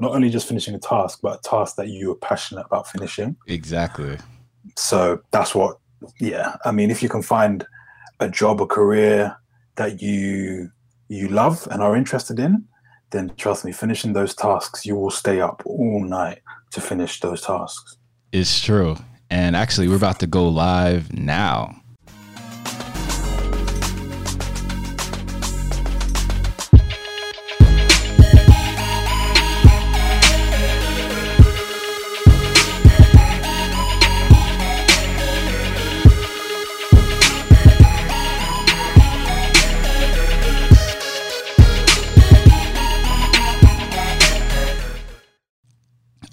not only just finishing a task, but a task that you are passionate about finishing. Exactly. So that's what, yeah. I mean, if you can find a job, a career that you you love and are interested in, then trust me, finishing those tasks, you will stay up all night to finish those tasks. It's true. And actually, we're about to go live now.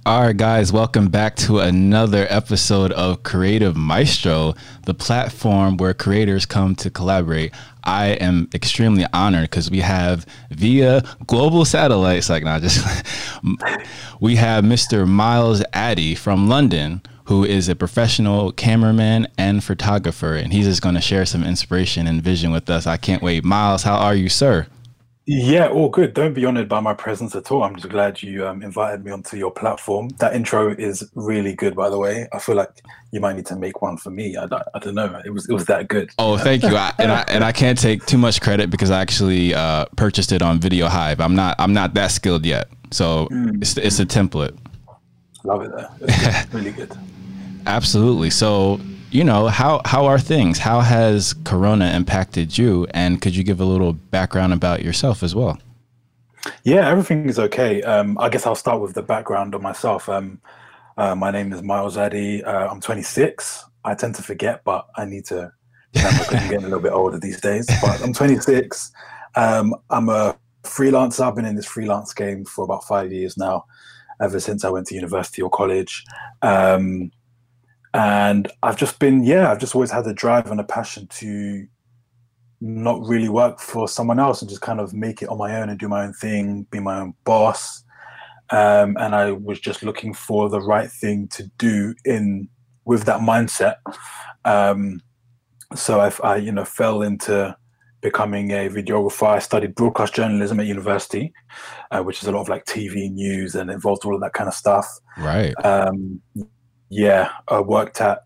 All right, guys, welcome back to another episode of Creative Maestro, the platform where creators come to collaborate. I am extremely honored because we have via global satellites, like not just we have Mr. Miles Addy from London, who is a professional cameraman and photographer, and he's just going to share some inspiration and vision with us. I can't wait. Miles, how are you, sir? Yeah, all good. Don't be honored by my presence at all. I'm just glad you um, invited me onto your platform. That intro is really good, by the way. I feel like you might need to make one for me. I, I don't know. It was it was that good. Oh, thank you. I, and I and I can't take too much credit because I actually uh, purchased it on Video Hive. I'm not I'm not that skilled yet, so mm. it's it's a template. Love it there. really good. Absolutely. So you know how how are things? How has corona impacted you? And could you give a little background about yourself as well? Yeah everything is okay. Um, i guess i'll start with the background on myself. Um, uh, my name is miles addy uh, i'm 26 i tend to forget but i need to remember because i'm getting a little bit older these days. But i'm 26 um, i'm a freelancer. I've been in this freelance game for about five years now ever since i went to university or college. Um, and I've just been yeah I've just always had the drive and a passion to not really work for someone else and just kind of make it on my own and do my own thing, be my own boss. Um, and I was just looking for the right thing to do in with that mindset. Um, so I, I, you know, fell into becoming a videographer. I studied broadcast journalism at university, uh, which is a lot of like TV news and involved all of that kind of stuff. Right. Um, yeah, I worked at.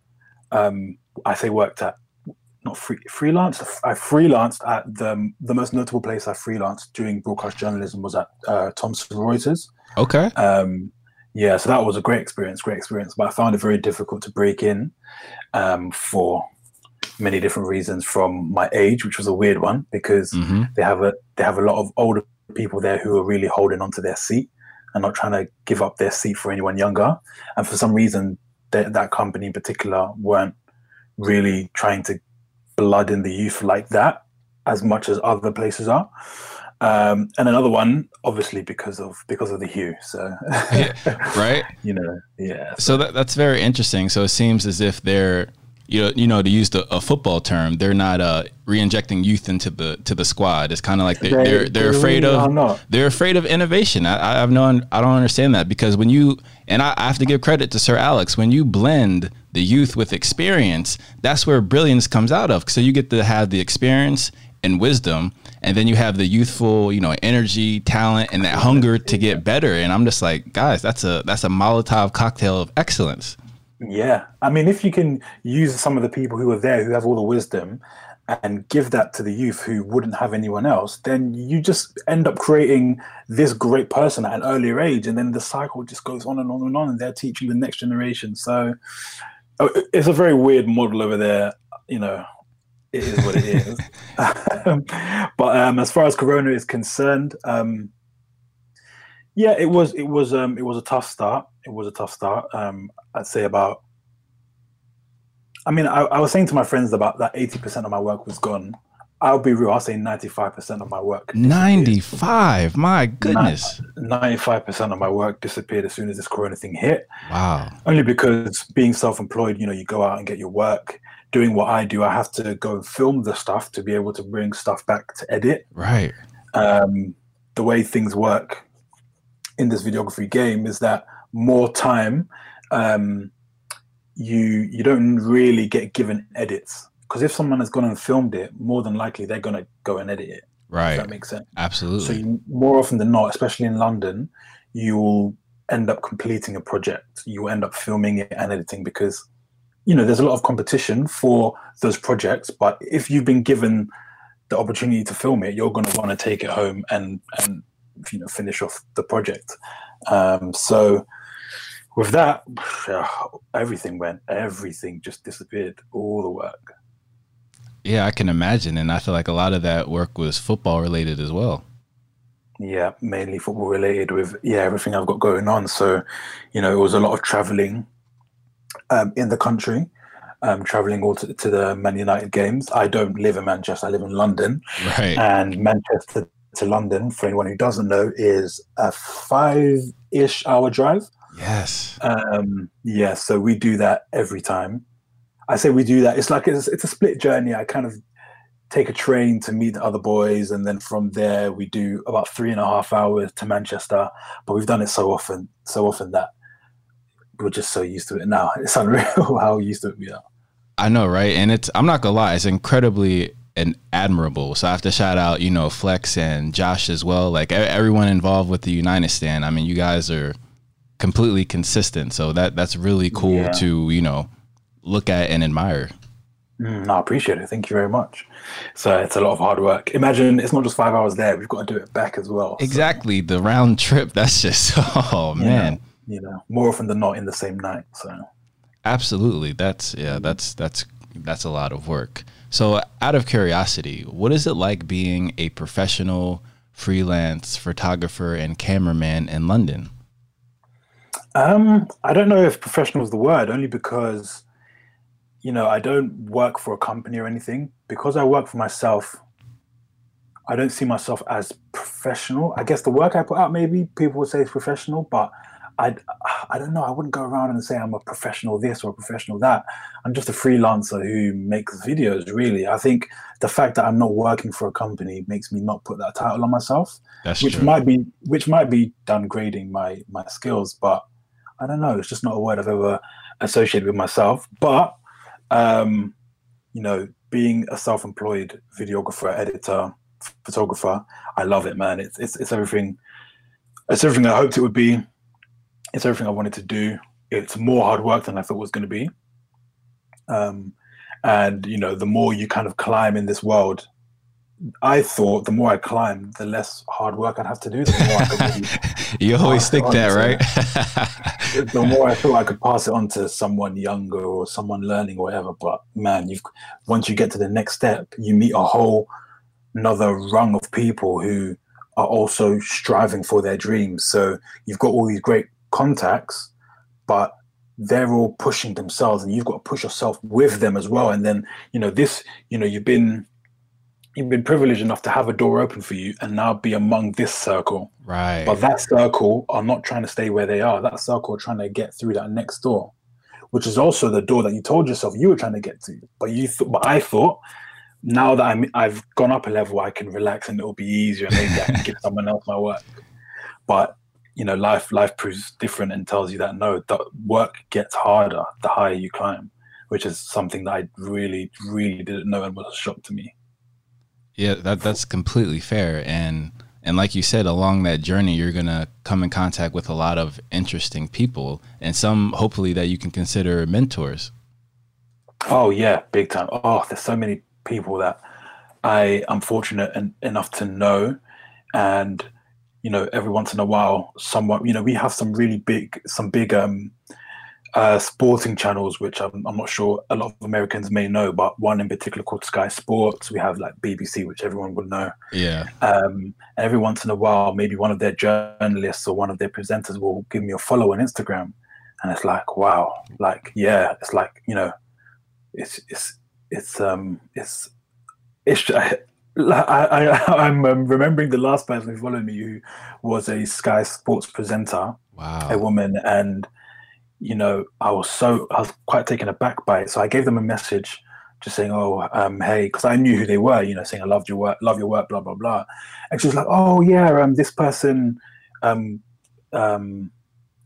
Um, I say worked at, not free, freelance. I freelanced at the the most notable place I freelanced doing broadcast journalism was at uh, Thomson Reuters. Okay. Um, yeah, so that was a great experience, great experience. But I found it very difficult to break in um, for many different reasons. From my age, which was a weird one, because mm-hmm. they have a they have a lot of older people there who are really holding onto their seat and not trying to give up their seat for anyone younger. And for some reason, that that company in particular weren't really trying to blood in the youth like that as much as other places are. Um, and another one, obviously, because of because of the hue. So, yeah, right? You know, yeah. So, so that, that's very interesting. So it seems as if they're you know, you know, to use the, a football term, they're not uh, re-injecting youth into the to the squad. It's kind of like they're, they, they're they're afraid of they're afraid of innovation. I, I have no I don't understand that because when you and I, I have to give credit to Sir Alex when you blend the youth with experience, that's where brilliance comes out of. So you get to have the experience and wisdom, and then you have the youthful, you know, energy, talent, and that hunger to get better. And I'm just like, guys, that's a that's a Molotov cocktail of excellence. Yeah. I mean, if you can use some of the people who are there who have all the wisdom and give that to the youth who wouldn't have anyone else, then you just end up creating this great person at an earlier age. And then the cycle just goes on and on and on, and they're teaching the next generation. So oh, it's a very weird model over there. You know, it is what it is. but um, as far as Corona is concerned, um, yeah, it was it was um, it was a tough start. It was a tough start. Um, I'd say about. I mean, I, I was saying to my friends about that eighty percent of my work was gone. I'll be real. I'll say ninety-five percent of my work. Ninety-five. My goodness. Ninety-five percent of my work disappeared as soon as this Corona thing hit. Wow. Only because being self-employed, you know, you go out and get your work. Doing what I do, I have to go and film the stuff to be able to bring stuff back to edit. Right. Um, the way things work in this videography game is that more time um, you you don't really get given edits because if someone has gone and filmed it more than likely they're going to go and edit it right that makes sense absolutely so you, more often than not especially in london you'll end up completing a project. You end up filming it and editing because you know there's a lot of competition for those projects. But if you've been given the opportunity to film it, you're going to want to take it home and and you know finish off the project. Um, so with that, everything went, everything just disappeared, all the work. Yeah, I can imagine, and I feel like a lot of that work was football related as well. Yeah, mainly football related with yeah everything I've got going on. So, you know, it was a lot of traveling um, in the country, um, traveling all to, to, the Man United games. I don't live in Manchester; I live in London. Right. And Manchester to London, for anyone who doesn't know, is a five-ish hour drive. Yes. Um, yeah. So we do that every time. I say we do that. It's like it's, it's a split journey. I kind of take a train to meet the other boys, and then from there we do about three and a half hours to Manchester. But we've done it so often, so often that we're just so used to it now. It's unreal how used to it we are. I know, right? And it's I'm not gonna lie, it's incredibly and admirable. So I have to shout out, you know, Flex and Josh as well. Like everyone involved with the United Stand. I mean, you guys are completely consistent. So that that's really cool yeah. to you know look at and admire. Mm, I appreciate it. Thank you very much. So it's a lot of hard work. Imagine it's not just five hours there; we've got to do it back as well. Exactly, so. the round trip. That's just oh man. you know, more often than not in the same night. So absolutely, that's yeah, that's that's that's a lot of work. So, out of curiosity, what is it like being a professional freelance photographer and cameraman in London? Um, I don't know if professional is the word, only because you know, I don't work for a company or anything. Because I work for myself, I don't see myself as professional. I guess the work I put out, maybe people would say is professional, but I, I don't know. I wouldn't go around and say I'm a professional this or a professional that. I'm just a freelancer who makes videos. Really, I think the fact that I'm not working for a company makes me not put that title on myself, That's which true. might be which might be downgrading my my skills. But I don't know. It's just not a word I've ever associated with myself. But um, you know, being a self-employed videographer, editor, photographer, I love it, man. It's it's it's everything. It's everything I hoped it would be. It's everything I wanted to do. It's more hard work than I thought it was going to be. Um, and you know, the more you kind of climb in this world, I thought the more I climbed, the less hard work I'd have to do. you always think that, right? the more I thought I could pass it on to someone younger or someone learning or whatever. But man, you've once you get to the next step, you meet a whole another rung of people who are also striving for their dreams. So you've got all these great contacts, but they're all pushing themselves, and you've got to push yourself with them as well. And then you know this, you know, you've been you've been privileged enough to have a door open for you and now be among this circle. Right. But that circle are not trying to stay where they are. That circle are trying to get through that next door, which is also the door that you told yourself you were trying to get to. But you thought, but I thought now that I'm I've gone up a level, I can relax and it'll be easier. Maybe I can give someone else my work. But you know, life life proves different and tells you that no, the work gets harder the higher you climb, which is something that I really, really didn't know and was a shock to me. Yeah, that that's completely fair. And and like you said, along that journey, you're gonna come in contact with a lot of interesting people, and some hopefully that you can consider mentors. Oh yeah, big time. Oh, there's so many people that I am fortunate en- enough to know, and you know, every once in a while, someone, you know, we have some really big, some big um, uh, sporting channels, which I'm, I'm, not sure a lot of Americans may know, but one in particular called Sky Sports. We have like BBC, which everyone would know. Yeah. Um, every once in a while, maybe one of their journalists or one of their presenters will give me a follow on Instagram, and it's like, wow, like yeah, it's like you know, it's it's it's um it's it's. I, I, am um, remembering the last person who followed me who was a Sky Sports presenter, wow. a woman, and you know, I was so I was quite taken aback by it. So I gave them a message, just saying, "Oh, um, hey," because I knew who they were. You know, saying, "I loved your work, love your work," blah blah blah. And she was like, "Oh yeah, um, this person, um, um,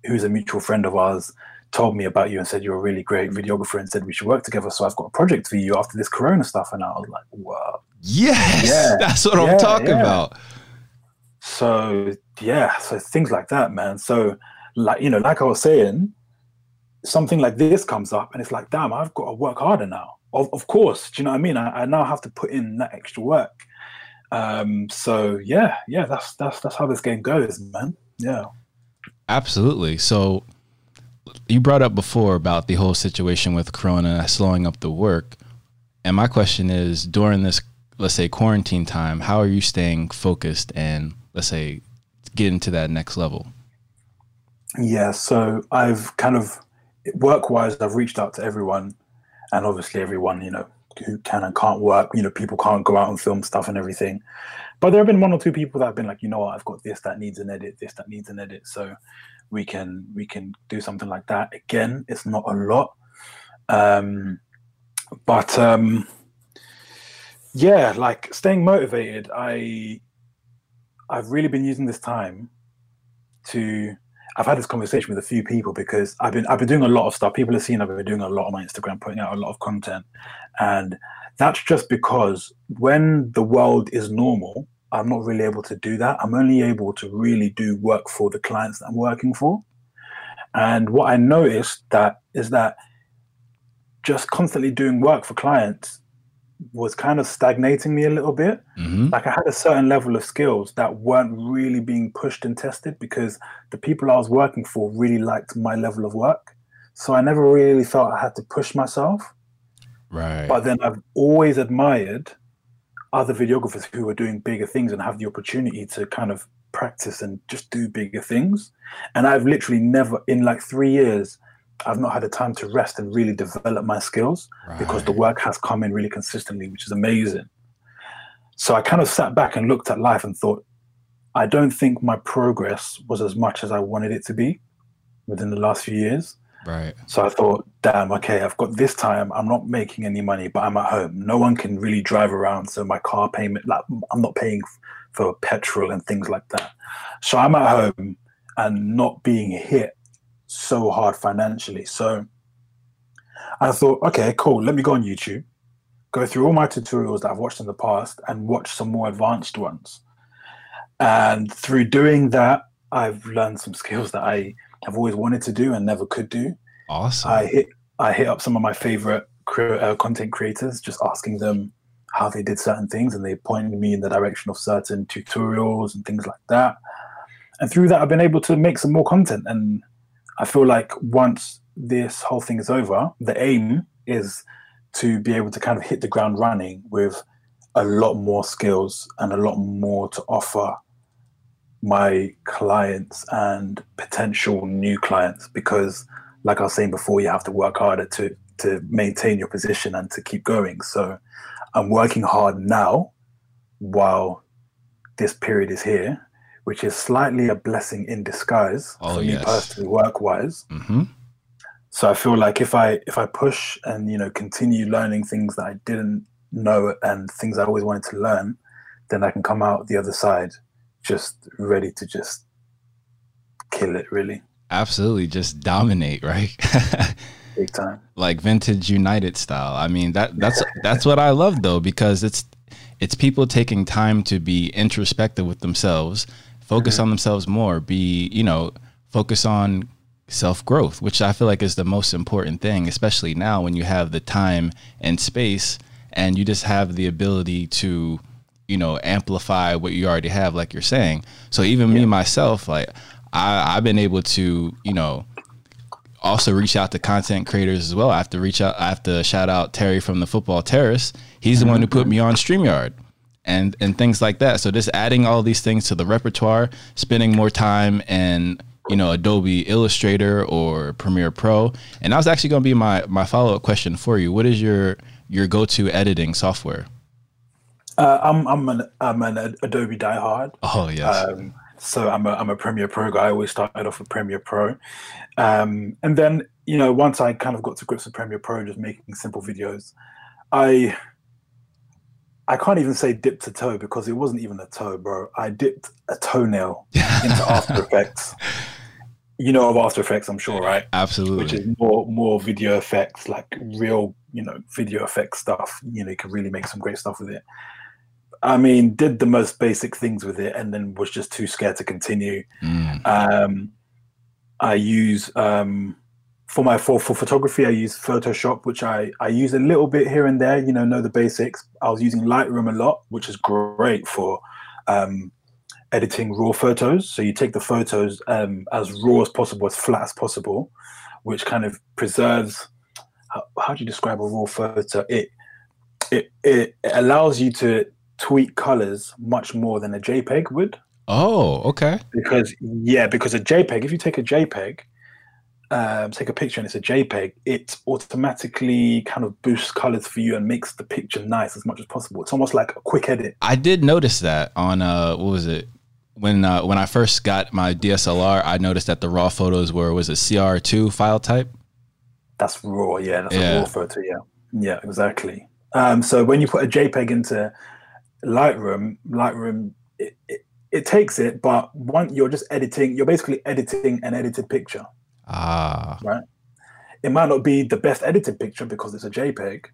who's a mutual friend of ours." Told me about you and said you're a really great videographer and said we should work together. So I've got a project for you after this Corona stuff. And I was like, wow. Yes, yeah, that's what yeah, I'm talking yeah. about. So yeah, so things like that, man. So like you know, like I was saying, something like this comes up, and it's like, damn, I've got to work harder now. Of, of course, do you know what I mean? I, I now have to put in that extra work. Um, so yeah, yeah, that's that's that's how this game goes, man. Yeah, absolutely. So you brought up before about the whole situation with Corona slowing up the work, and my question is, during this, let's say quarantine time, how are you staying focused and let's say getting to that next level? Yeah, so I've kind of work wise, I've reached out to everyone, and obviously everyone, you know, who can and can't work. You know, people can't go out and film stuff and everything. But there have been one or two people that have been like, you know what, I've got this that needs an edit, this that needs an edit, so we can we can do something like that. Again, it's not a lot, um, but um, yeah, like staying motivated. I I've really been using this time to I've had this conversation with a few people because I've been I've been doing a lot of stuff. People have seen I've been doing a lot on my Instagram, putting out a lot of content, and that's just because when the world is normal, I'm not really able to do that. I'm only able to really do work for the clients that I'm working for. And what I noticed that is that just constantly doing work for clients was kind of stagnating me a little bit. Mm-hmm. Like I had a certain level of skills that weren't really being pushed and tested because the people I was working for really liked my level of work. So I never really felt I had to push myself. Right. But then I've always admired other videographers who are doing bigger things and have the opportunity to kind of practice and just do bigger things. And I've literally never, in like three years, I've not had the time to rest and really develop my skills right. because the work has come in really consistently, which is amazing. So I kind of sat back and looked at life and thought, I don't think my progress was as much as I wanted it to be within the last few years. Right. So I thought, damn, okay, I've got this time. I'm not making any money, but I'm at home. No one can really drive around. So my car payment, like I'm not paying for petrol and things like that. So I'm at home and not being hit so hard financially. So I thought, okay, cool. Let me go on YouTube, go through all my tutorials that I've watched in the past, and watch some more advanced ones. And through doing that, I've learned some skills that I have always wanted to do and never could do. Awesome. I hit I hit up some of my favorite uh, content creators, just asking them how they did certain things, and they pointed me in the direction of certain tutorials and things like that. And through that, I've been able to make some more content and I feel like once this whole thing is over, the aim is to be able to kind of hit the ground running with a lot more skills and a lot more to offer my clients and potential new clients because like I was saying before you have to work harder to to maintain your position and to keep going so I'm working hard now while this period is here which is slightly a blessing in disguise oh, for yes. me personally, work wise. Mm-hmm. So I feel like if I if I push and you know continue learning things that I didn't know and things I always wanted to learn, then I can come out the other side just ready to just kill it. Really, absolutely, just dominate, right? Big time, like vintage United style. I mean that that's that's what I love though because it's it's people taking time to be introspective with themselves focus mm-hmm. on themselves more, be, you know, focus on self growth, which I feel like is the most important thing, especially now when you have the time and space and you just have the ability to, you know, amplify what you already have, like you're saying. So even yeah. me myself, like I, I've been able to, you know, also reach out to content creators as well. I have to reach out. I have to shout out Terry from the Football Terrace. He's the one who put me on Streamyard and and things like that. So just adding all these things to the repertoire, spending more time in you know Adobe Illustrator or Premiere Pro. And that was actually going to be my my follow up question for you. What is your your go to editing software? Uh, I'm I'm an I'm an Adobe diehard. Oh yes. Um, so I'm a I'm a Premiere Pro guy. I always started off with Premiere Pro, um, and then you know once I kind of got to grips with Premiere Pro, just making simple videos, I I can't even say dip to toe because it wasn't even a toe, bro. I dipped a toenail into After Effects. You know of After Effects, I'm sure, right? Absolutely. Which is more more video effects, like real, you know, video effects stuff. You know, you can really make some great stuff with it. I mean, did the most basic things with it, and then was just too scared to continue. Mm. Um, I use um, for my for, for photography. I use Photoshop, which I I use a little bit here and there. You know, know the basics. I was using Lightroom a lot, which is great for um, editing raw photos. So you take the photos um, as raw as possible, as flat as possible, which kind of preserves. How, how do you describe a raw photo? It it it allows you to tweak colors much more than a JPEG would. Oh, okay. Because yeah, because a JPEG, if you take a JPEG, um, take a picture and it's a JPEG, it automatically kind of boosts colors for you and makes the picture nice as much as possible. It's almost like a quick edit. I did notice that on uh, what was it? When uh, when I first got my DSLR, I noticed that the raw photos were was a CR2 file type. That's raw, yeah. That's yeah. a raw photo, yeah. Yeah, exactly. Um, so when you put a JPEG into Lightroom, Lightroom it, it, it takes it, but one you're just editing. You're basically editing an edited picture. Ah, right. It might not be the best edited picture because it's a JPEG,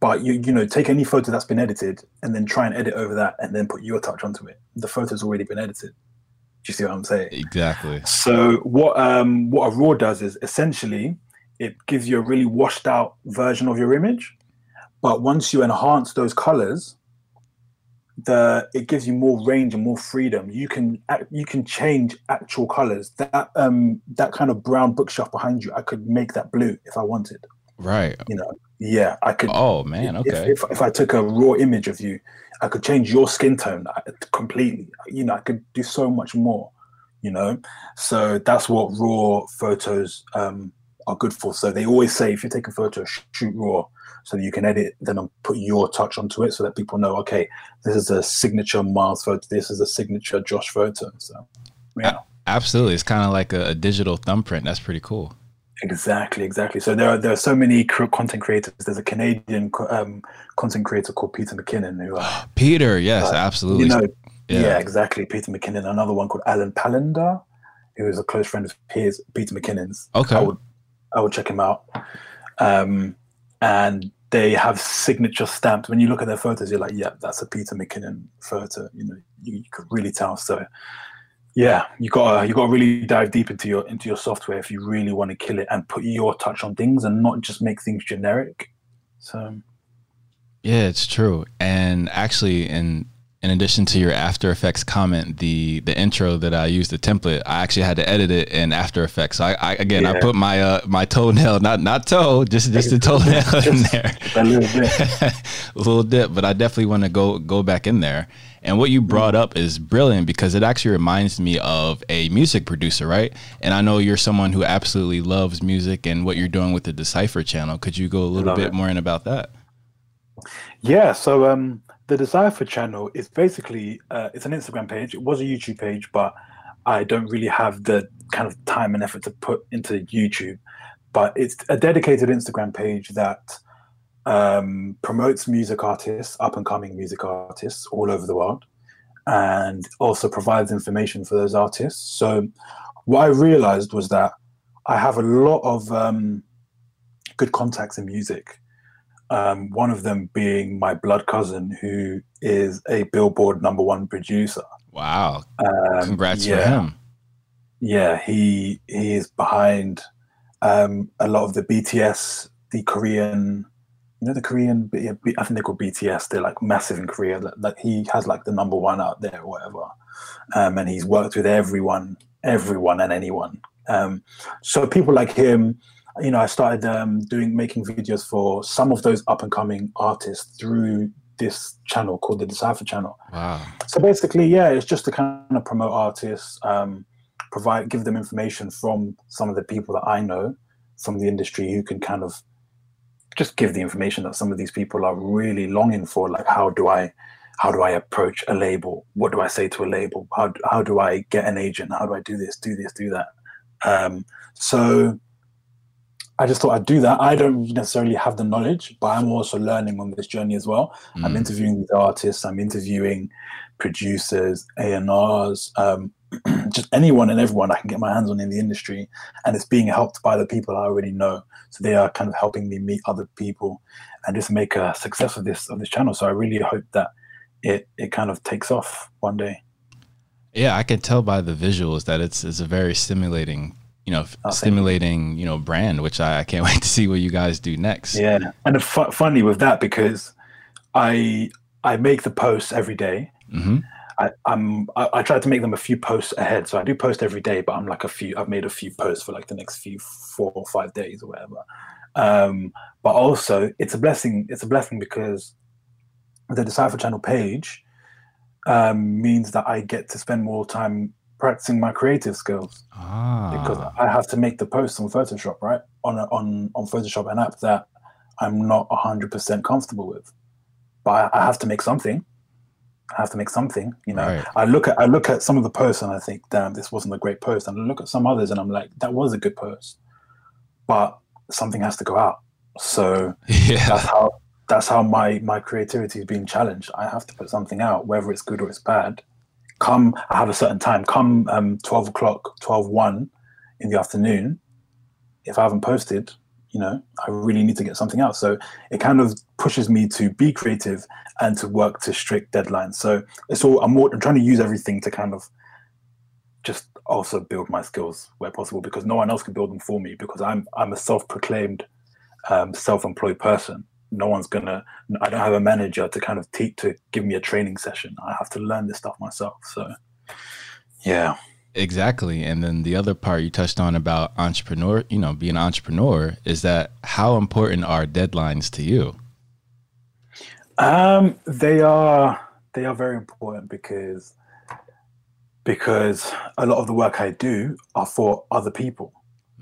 but you you know take any photo that's been edited and then try and edit over that and then put your touch onto it. The photo's already been edited. Do you see what I'm saying? Exactly. So what um what a raw does is essentially it gives you a really washed out version of your image but once you enhance those colors, the it gives you more range and more freedom. You can you can change actual colors. That um that kind of brown bookshelf behind you, I could make that blue if I wanted. Right. You know. Yeah, I could. Oh man. Okay. If, if, if I took a raw image of you, I could change your skin tone uh, completely. You know, I could do so much more. You know, so that's what raw photos um, are good for. So they always say if you take a photo, shoot raw so that you can edit them and put your touch onto it so that people know, okay, this is a signature Miles photo, this is a signature Josh photo. So, yeah. Absolutely. It's kind of like a, a, digital thumbprint. That's pretty cool. Exactly, exactly. So there are there are so many content creators. There's a Canadian um, content creator called Peter McKinnon who. Uh, Peter, yes, uh, absolutely. You know, yeah. yeah. exactly. Peter McKinnon. Another one called Alen Palander, who is a close friend of his, Peter McKinnon's. Okay. I would, I would check him out. Um, and they have signature stamps. When you look at their photos, you're like, yeah, that's a Peter McKinnon photo. You know, you, you could really tell. So, yeah, you got you got to really dive deep into your into your software if you really want to kill it and put your touch on things and not just make things generic. So, yeah, it's true. And actually, in in addition to your After Effects comment, the the intro that I used the template, I actually had to edit it in After Effects. So I, I again, yeah. I put my uh, my toenail, not not toe, just just the toenail just in there, a little bit, a little bit. But I definitely want to go go back in there. And what you brought up is brilliant because it actually reminds me of a music producer, right? And I know you're someone who absolutely loves music and what you're doing with the Decipher channel. Could you go a little bit it. more in about that? Yeah. So um the Decipher channel is basically uh, it's an Instagram page. It was a YouTube page, but I don't really have the kind of time and effort to put into YouTube. But it's a dedicated Instagram page that um, promotes music artists, up and coming music artists all over the world, and also provides information for those artists. So, what I realized was that I have a lot of um, good contacts in music um, one of them being my blood cousin, who is a Billboard number one producer. Wow! Um, Congrats yeah, for him. Yeah, he he is behind um, a lot of the BTS, the Korean, you know, the Korean. I think they're called BTS. They're like massive in Korea. Like he has like the number one out there, or whatever. Um, and he's worked with everyone, everyone, and anyone. Um, so people like him you know, I started um, doing making videos for some of those up and coming artists through this channel called the Decipher channel. Wow. So basically, yeah, it's just to kind of promote artists, um, provide, give them information from some of the people that I know from the industry who can kind of just give the information that some of these people are really longing for. Like, how do I, how do I approach a label? What do I say to a label? How how do I get an agent? How do I do this? Do this? Do that? Um, so I just thought I'd do that. I don't necessarily have the knowledge, but I'm also learning on this journey as well. Mm. I'm interviewing these artists. I'm interviewing producers, A&Rs, um, just anyone and everyone I can get my hands on in the industry. And it's being helped by the people I already know. So they are kind of helping me meet other people and just make a success of this of this channel. So I really hope that it it kind of takes off one day. Yeah, I can tell by the visuals that it's it's a very stimulating, you know, oh, stimulating, you know, brand, which I, I, can't wait to see what you guys do next. Yeah, and f- funny with that because I I make the posts every day. Mm-hmm. I, I'm I, I, try to make them a few posts ahead, so I do post every day, but I'm like a few. I've made a few posts for like the next few four or five days or whatever. Um, but also, it's a blessing. It's a blessing because the Decipher Channel page um, means that I get to spend more time practicing my creative skills ah. because I have to make the posts on Photoshop, right? On a, on on Photoshop, an app that I'm not hundred percent comfortable with, but I, I, have to make something. I have to make something. You know, right. I look at I look at some of the posts and I think, damn, this wasn't a great post. And I look at some others and I'm like, that was a good post, but something has to go out. So yeah. that's how that's how my my creativity is being challenged. I have to put something out, whether it's good or it's bad. Come, I have a certain time. Come um, twelve o'clock, 12, 1 in the afternoon. If I haven't posted, you know, I really need to get something out. So it kind of pushes me to be creative and to work to strict deadlines. So it's all I'm, more, I'm trying to use everything to kind of just also build my skills where possible because no one else can build them for me because I'm I'm a self-proclaimed um, self-employed person no one's gonna i don't have a manager to kind of teach to give me a training session. I have to learn this stuff myself so. Yeah. Exactly and then the other part you touched on about entrepreneur you know being an entrepreneur is that how important are deadlines to you? Um they are they are very important because because a lot of the work i do are for other people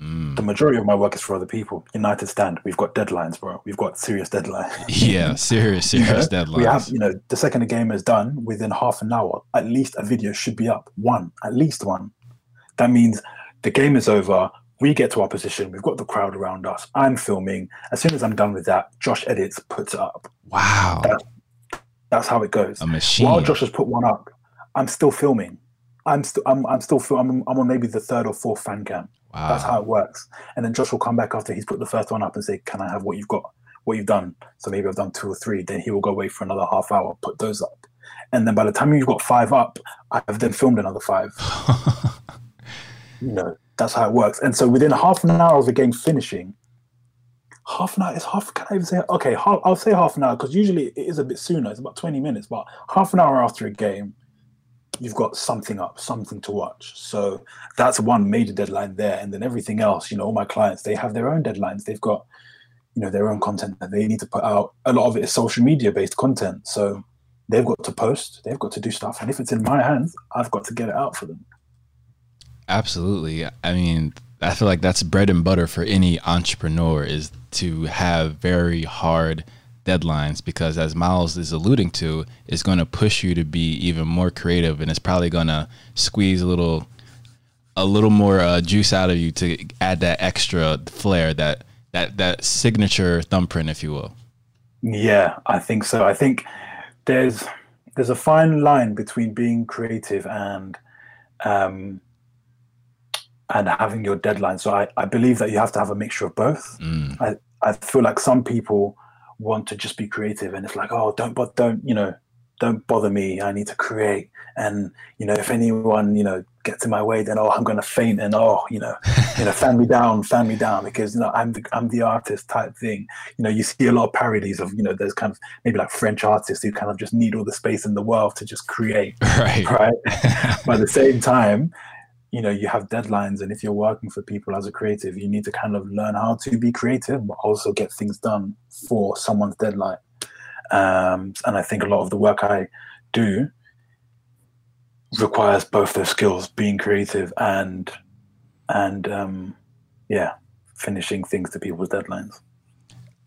Mm. The majority of my work is for other people. United stand. We've got deadlines, bro. We've got serious deadlines. yeah, serious, serious you know, deadlines. We have, you know, the second a game is done, within half an hour, at least a video should be up. One, at least one. That means the game is over. We get to our position. We've got the crowd around us. I'm filming. As soon as I'm done with that, Josh edits, puts it up. Wow. That, that's how it goes. A machine. While Josh has put one up, I'm still filming. I'm still I'm, I'm still I'm, I'm on maybe the third or fourth fan cam. Wow. That's ah. how it works. And then Josh will come back after he's put the first one up and say, "Can I have what you've got? What you've done?" So maybe I've done two or three. Then he will go away for another half hour, put those up, and then by the time you've got five up, I've then filmed another five. you know, that's how it works. And so within half an hour of the game finishing, half an hour is half. Can I even say okay? Half, I'll say half an hour because usually it is a bit sooner. It's about twenty minutes, but half an hour after a game you've got something up, something to watch. So that's one major deadline there. And then everything else, you know, all my clients, they have their own deadlines. They've got, you know, their own content that they need to put out. A lot of it is social media based content. So they've got to post, they've got to do stuff. And if it's in my hands, I've got to get it out for them. Absolutely. I mean, I feel like that's bread and butter for any entrepreneur is to have very hard deadlines because as miles is alluding to it's going to push you to be even more creative and it's probably going to squeeze a little a little more uh, juice out of you to add that extra flair that that that signature thumbprint if you will. Yeah i think so. I think there's there's a fine line between being creative and um and having your deadline so i i believe that you have to have a mixture of both. Mm. i i feel like some people want to just be creative and it's like oh don't but don't you know don't bother me. I need to create. And you know if anyone you know gets in my way then oh i'm going to faint and oh you know you know fan me down fan me down because you know i'm the i'm the artist type thing. You know you see a lot of parodies of you know those kind of maybe like french artists who kind of just need all the space in the world to just create right. right? But at the same time you know you have deadlines and if you're working for people as a creative you need to kind of learn how to be creative but also get things done for someone's deadline. Um, and i think a lot of the work i do requires both those skills being creative and and um, yeah finishing things to people's deadlines.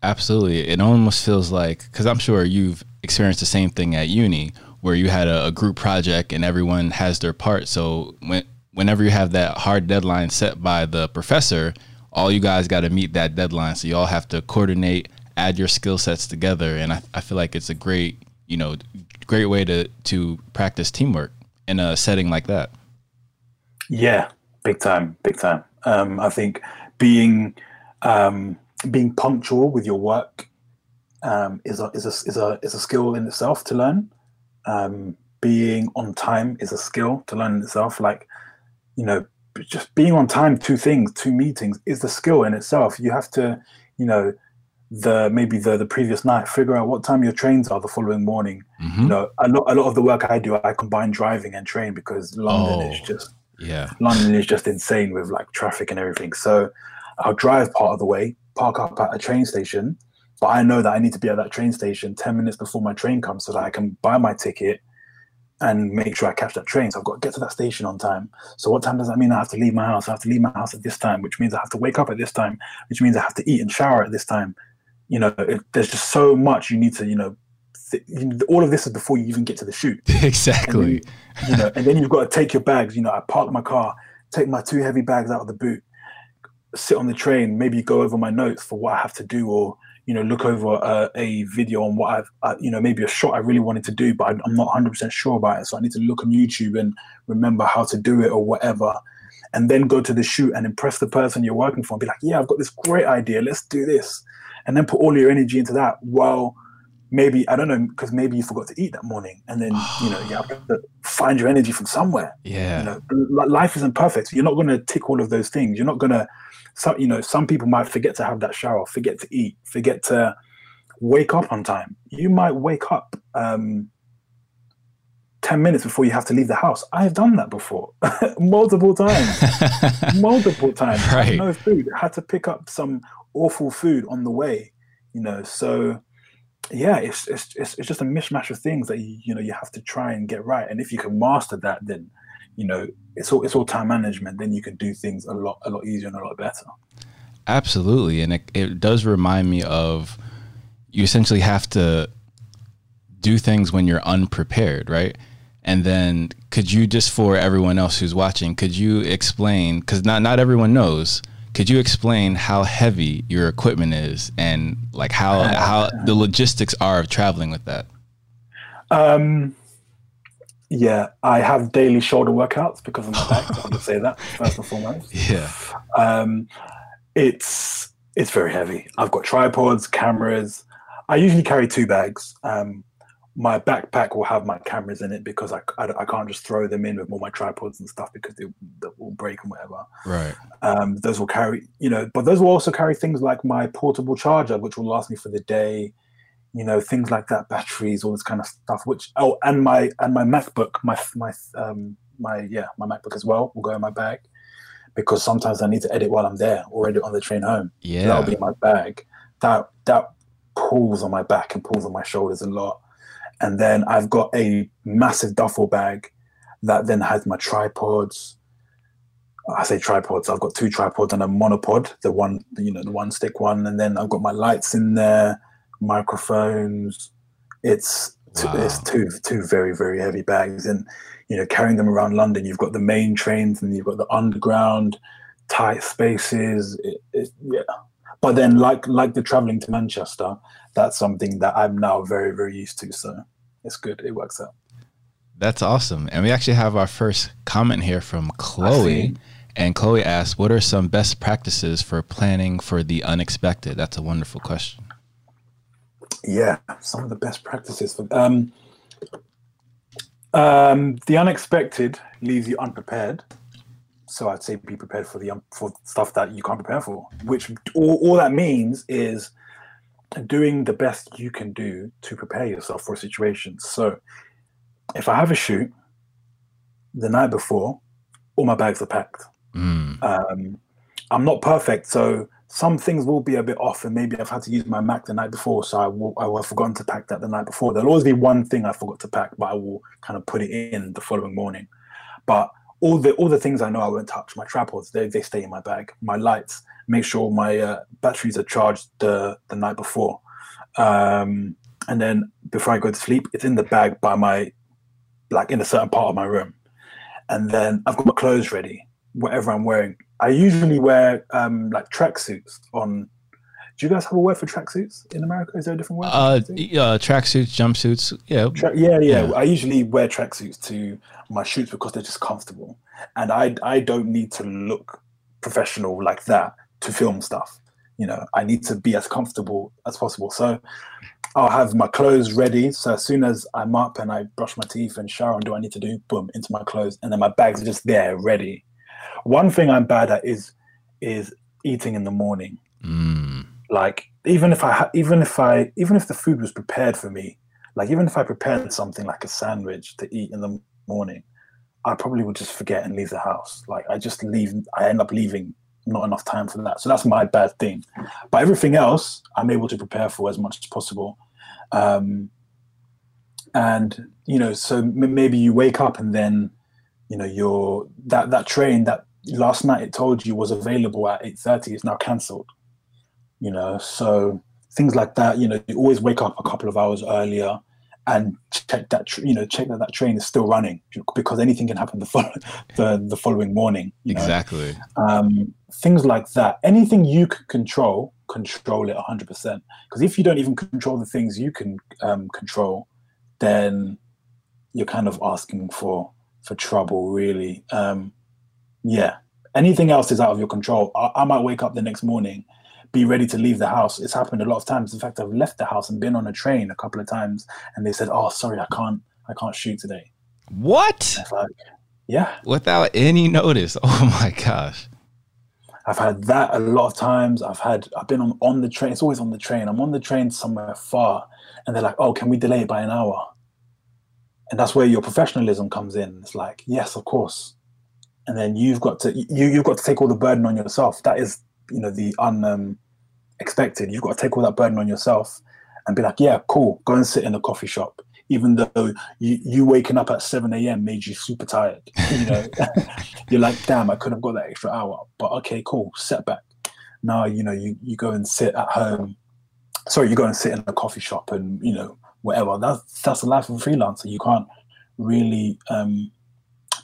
Absolutely. It almost feels like because i'm sure you've experienced the same thing at uni where you had a, a group project and everyone has their part. So when whenever you have that hard deadline set by the professor, all you guys got to meet that deadline. So you all have to coordinate, add your skill sets together, and I, I feel like it's a great, you know, great way to to practice teamwork in a setting like that. Yeah, big time, big time. Um, I think being um, being punctual with your work um, is a is a is a is a skill in itself to learn Um, being on time is a skill to learn in itself. Like, you know, just being on time, two things, two meetings is the skill in itself. You have to, you know, the maybe the the previous night figure out what time your trains are the following morning mm-hmm. you know a lot, a lot of the work i do i combine driving and train because london oh, is just yeah london is just insane with like traffic and everything so i'll drive part of the way park up at a train station but i know that i need to be at that train station 10 minutes before my train comes so that i can buy my ticket and make sure I catch that train. So I've got to get to that station on time. So what time does that mean? I have to leave my house. I have to leave my house at this time, which means I have to wake up at this time, which means I have to eat and shower at this time, you know, it, there's just so much you need to, you know, th- all of this is before you even get to the shoot. Exactly. Then, you know, and then you've got to take your bags. You know, I park my car, take my two heavy bags out of the boot, sit on the train, maybe go over my notes for what I have to do, or you know, look over a, a video on what I've, uh, you know, maybe a shot I really wanted to do, but I'm not 100% sure about it. So I need to look on YouTube and remember how to do it or whatever. And then go to the shoot and impress the person you're working for and be like, yeah, I've got this great idea. Let's do this and then put all your energy into that while maybe I don't know because maybe you forgot to eat that morning, and then you know you have to find your energy from somewhere. Yeah, you know, life isn't perfect. You're not going to tick all of those things. You're not going to, some you know, some people might forget to have that shower, forget to eat, forget to wake up on time. You might wake up um, ten minutes before you have to leave the house. I've done that before, multiple times, multiple times. Right. No food. Had to pick up some awful food on the way, you know. So yeah, it's it's it's, it's just a mishmash of things that you, you know you have to try and get right. And if you can master that, then you know it's all it's all time management. Then you can do things a lot a lot easier and a lot better. Absolutely, and it, it does remind me of you essentially have to do things when you're unprepared, right? And then could you just for everyone else who's watching, could you explain cuz not not everyone knows could you explain how heavy your equipment is and like how how the logistics are of traveling with that? Um, yeah, I have daily shoulder workouts because of my back. I would say that first and foremost. Yeah, um, it's it's very heavy. I've got tripods, cameras. I usually carry two bags. Um, my backpack will have my cameras in it because I, I, I, can't just throw them in with all my tripods and stuff because they, they will break and whatever. Right. Um, those will carry, you know, but those will also carry things like my portable charger, which will last me for the day, you know, things like that, batteries, all this kind of stuff. Which oh, and my and my MacBook, my my um my yeah my MacBook as well will go in my bag because sometimes I need to edit while I'm there or edit on the train home. Yeah, that'll be in my bag. That that pulls on my back and pulls on my shoulders a lot and then I've got a massive duffel bag that then has my tripods. I say tripods. I've got two tripods and a monopod, the one, you know, the one stick one, and then I've got my lights in there, microphones. It's wow. two, it's two two very very heavy bags, and you know, carrying them around London. You've got the main trains, and you've got the underground, tight spaces. It, it, yeah, but then like like the traveling to Manchester, that's something that I'm now very, very used to. So it's good. It works out. That's awesome. And we actually have our first comment here from Chloe. And Chloe asks, What are some best practices for planning for the unexpected? That's a wonderful question. Yeah, some of the best practices for um, um, the unexpected leaves you unprepared. So I'd say be prepared for the for stuff that you can't prepare for. Which all, all that means is doing the best you can do to prepare yourself for a situation. So if I have a shoot the night before, all my bags are packed. Mm. Um, I'm not perfect, so some things will be a bit off, and maybe I've had to use my Mac the night before, so I will, I will have forgotten to pack that the night before. There'll always be one thing I forgot to pack, but I will kind of put it in the following morning. But all the all the things I know I won't touch. My tripods, they, they stay in my bag. My lights, make sure my uh, batteries are charged the the night before, um, and then before I go to sleep, it's in the bag by my like in a certain part of my room, and then I've got my clothes ready, whatever I'm wearing. I usually wear um, like tracksuits on do you guys have a word for tracksuits in America? Is there a different word? Uh, yeah, tracksuits, jumpsuits. Yeah. Tra- yeah, yeah, yeah. I usually wear tracksuits to my shoots because they're just comfortable, and I I don't need to look professional like that to film stuff. You know, I need to be as comfortable as possible. So, I'll have my clothes ready. So as soon as I'm up and I brush my teeth and shower and do what I need to do, boom, into my clothes, and then my bags are just there, ready. One thing I'm bad at is is eating in the morning. Mm. Like even if I ha- even if I even if the food was prepared for me, like even if I prepared something like a sandwich to eat in the morning, I probably would just forget and leave the house. Like I just leave. I end up leaving not enough time for that. So that's my bad thing. But everything else, I'm able to prepare for as much as possible. Um, and you know, so m- maybe you wake up and then, you know, your that that train that last night it told you was available at eight thirty is now cancelled. You know, so things like that. You know, you always wake up a couple of hours earlier and check that you know check that that train is still running because anything can happen the fo- the, the following morning. exactly. Um, things like that. Anything you can control, control it 100%. Because if you don't even control the things you can um, control, then you're kind of asking for for trouble, really. Um, yeah. Anything else is out of your control. I, I might wake up the next morning be ready to leave the house. It's happened a lot of times. In fact, I've left the house and been on a train a couple of times, and they said, "Oh, sorry, I can't, I can't shoot today." What? Like, yeah. Without any notice. Oh my gosh. I've had that a lot of times. I've had I've been on, on the train. It's always on the train. I'm on the train somewhere far, and they're like, "Oh, can we delay it by an hour?" And that's where your professionalism comes in. It's like, yes, of course. And then you've got to you you've got to take all the burden on yourself. That is you know the unexpected. Um, You've got to take all that burden on yourself and be like, yeah, cool, go and sit in a coffee shop, even though you, you waking up at 7 a.m. made you super tired. You know, you're like, damn, I could have got that extra hour. But okay, cool, setback. Now, you know, you, you go and sit at home. Sorry, you go and sit in a coffee shop and, you know, whatever. That's that's the life of a freelancer. You can't really um,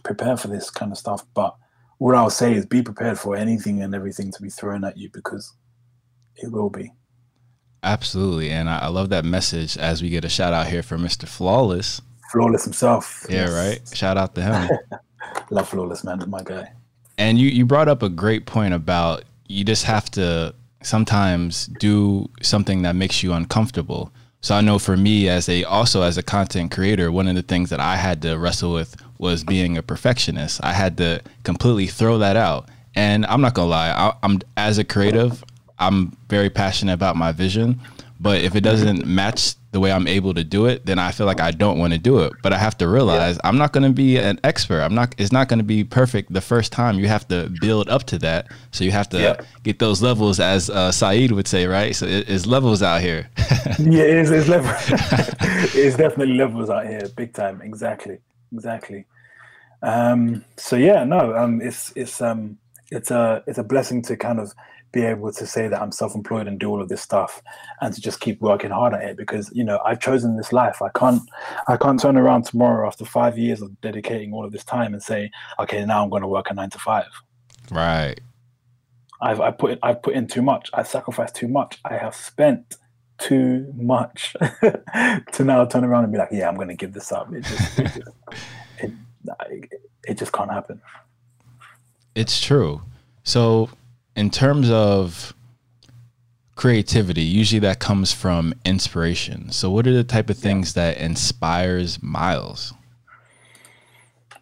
prepare for this kind of stuff. But what I'll say is be prepared for anything and everything to be thrown at you because it will be. Absolutely. And I, love that message as we get a shout out here for Mr. Flawless. Flawless himself. Yeah, yes. right. Shout out to him. love Flawless, man. My guy. And you, you brought up a great point about you just have to sometimes do something that makes you uncomfortable. So I know for me as a also as a content creator, one of the things that I had to wrestle with was being a perfectionist. I had to completely throw that out. And I'm not gonna lie, I, I'm as a creative, I'm very passionate about my vision. But if it doesn't match the way I'm able to do it, then I feel like I don't want to do it. But I have to realize yeah. I'm not going to be an expert. I'm not. It's not going to be perfect the first time. You have to build up to that. So you have to yeah. get those levels, as uh, Saeed would say, right? So it, it's levels out here. yeah, it is. It's levels. it's definitely levels out here, big time. Exactly. Exactly. Um, so yeah, no, um, it's it's um, it's a it's a blessing to kind of be able to say that I'm self-employed and do all of this stuff and to just keep working hard at it because you know I've chosen this life. I can't I can't turn around tomorrow after five years of dedicating all of this time and say, okay, now I'm going to work a nine to five. Right. I've I put in, I've put in too much. I've sacrificed too much. I have spent too much to now turn around and be like, yeah, I'm going to give this up. It just, it, just it, it just can't happen. It's true. So in terms of creativity, usually that comes from inspiration. So what are the type of things that inspires Miles?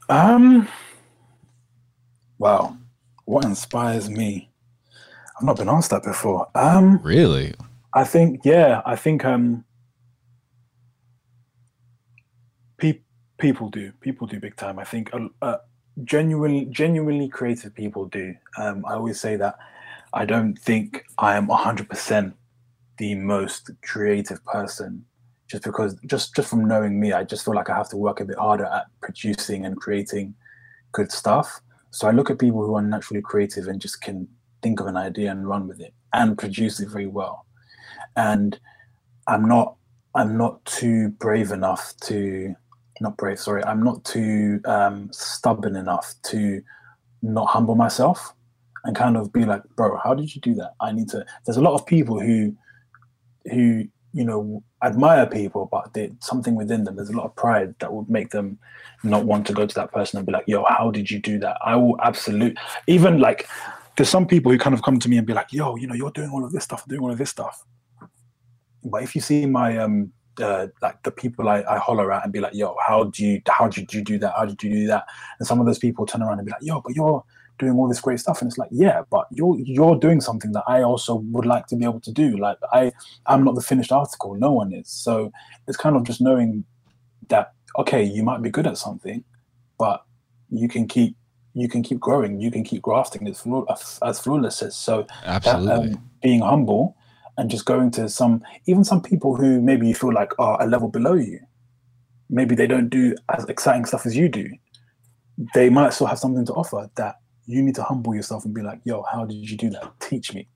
Um wow. What inspires me? I've not been asked that before. Um Really? I think yeah, I think um pe- people do. People do big time. I think uh, uh genuinely genuinely creative people do. Um, I always say that I don't think I am 100% the most creative person just because just just from knowing me I just feel like I have to work a bit harder at producing and creating good stuff. So I look at people who are naturally creative and just can think of an idea and run with it and produce it very well. And I'm not I'm not too brave enough to not brave, sorry, I'm not too um, stubborn enough to not humble myself and kind of be like, bro, how did you do that? I need to. There's a lot of people who, who you know, admire people, but they, something within them, there's a lot of pride that would make them not want to go to that person and be like, yo, how did you do that? I will absolutely, even like, there's some people who kind of come to me and be like, yo, you know, you're doing all of this stuff, doing all of this stuff. But if you see my um uh, like the people I, I holler at and be like, yo, how do you how did you do that? How did you do that? And some of those people turn around and be like, yo, but you're doing all this great stuff. And it's like, yeah, but you're you're doing something that I also would like to be able to do. Like I I'm not the finished article. No one is. So it's kind of just knowing that okay, you might be good at something, but you can keep you can keep growing. You can keep grafting as, as flawless as so. Absolutely. That, um, being humble and just going to some even some people who maybe you feel like are a level below you. Maybe they don't do as exciting stuff as you do. They might still have something to offer that you need to humble yourself and be like yo how did you do that? Teach me.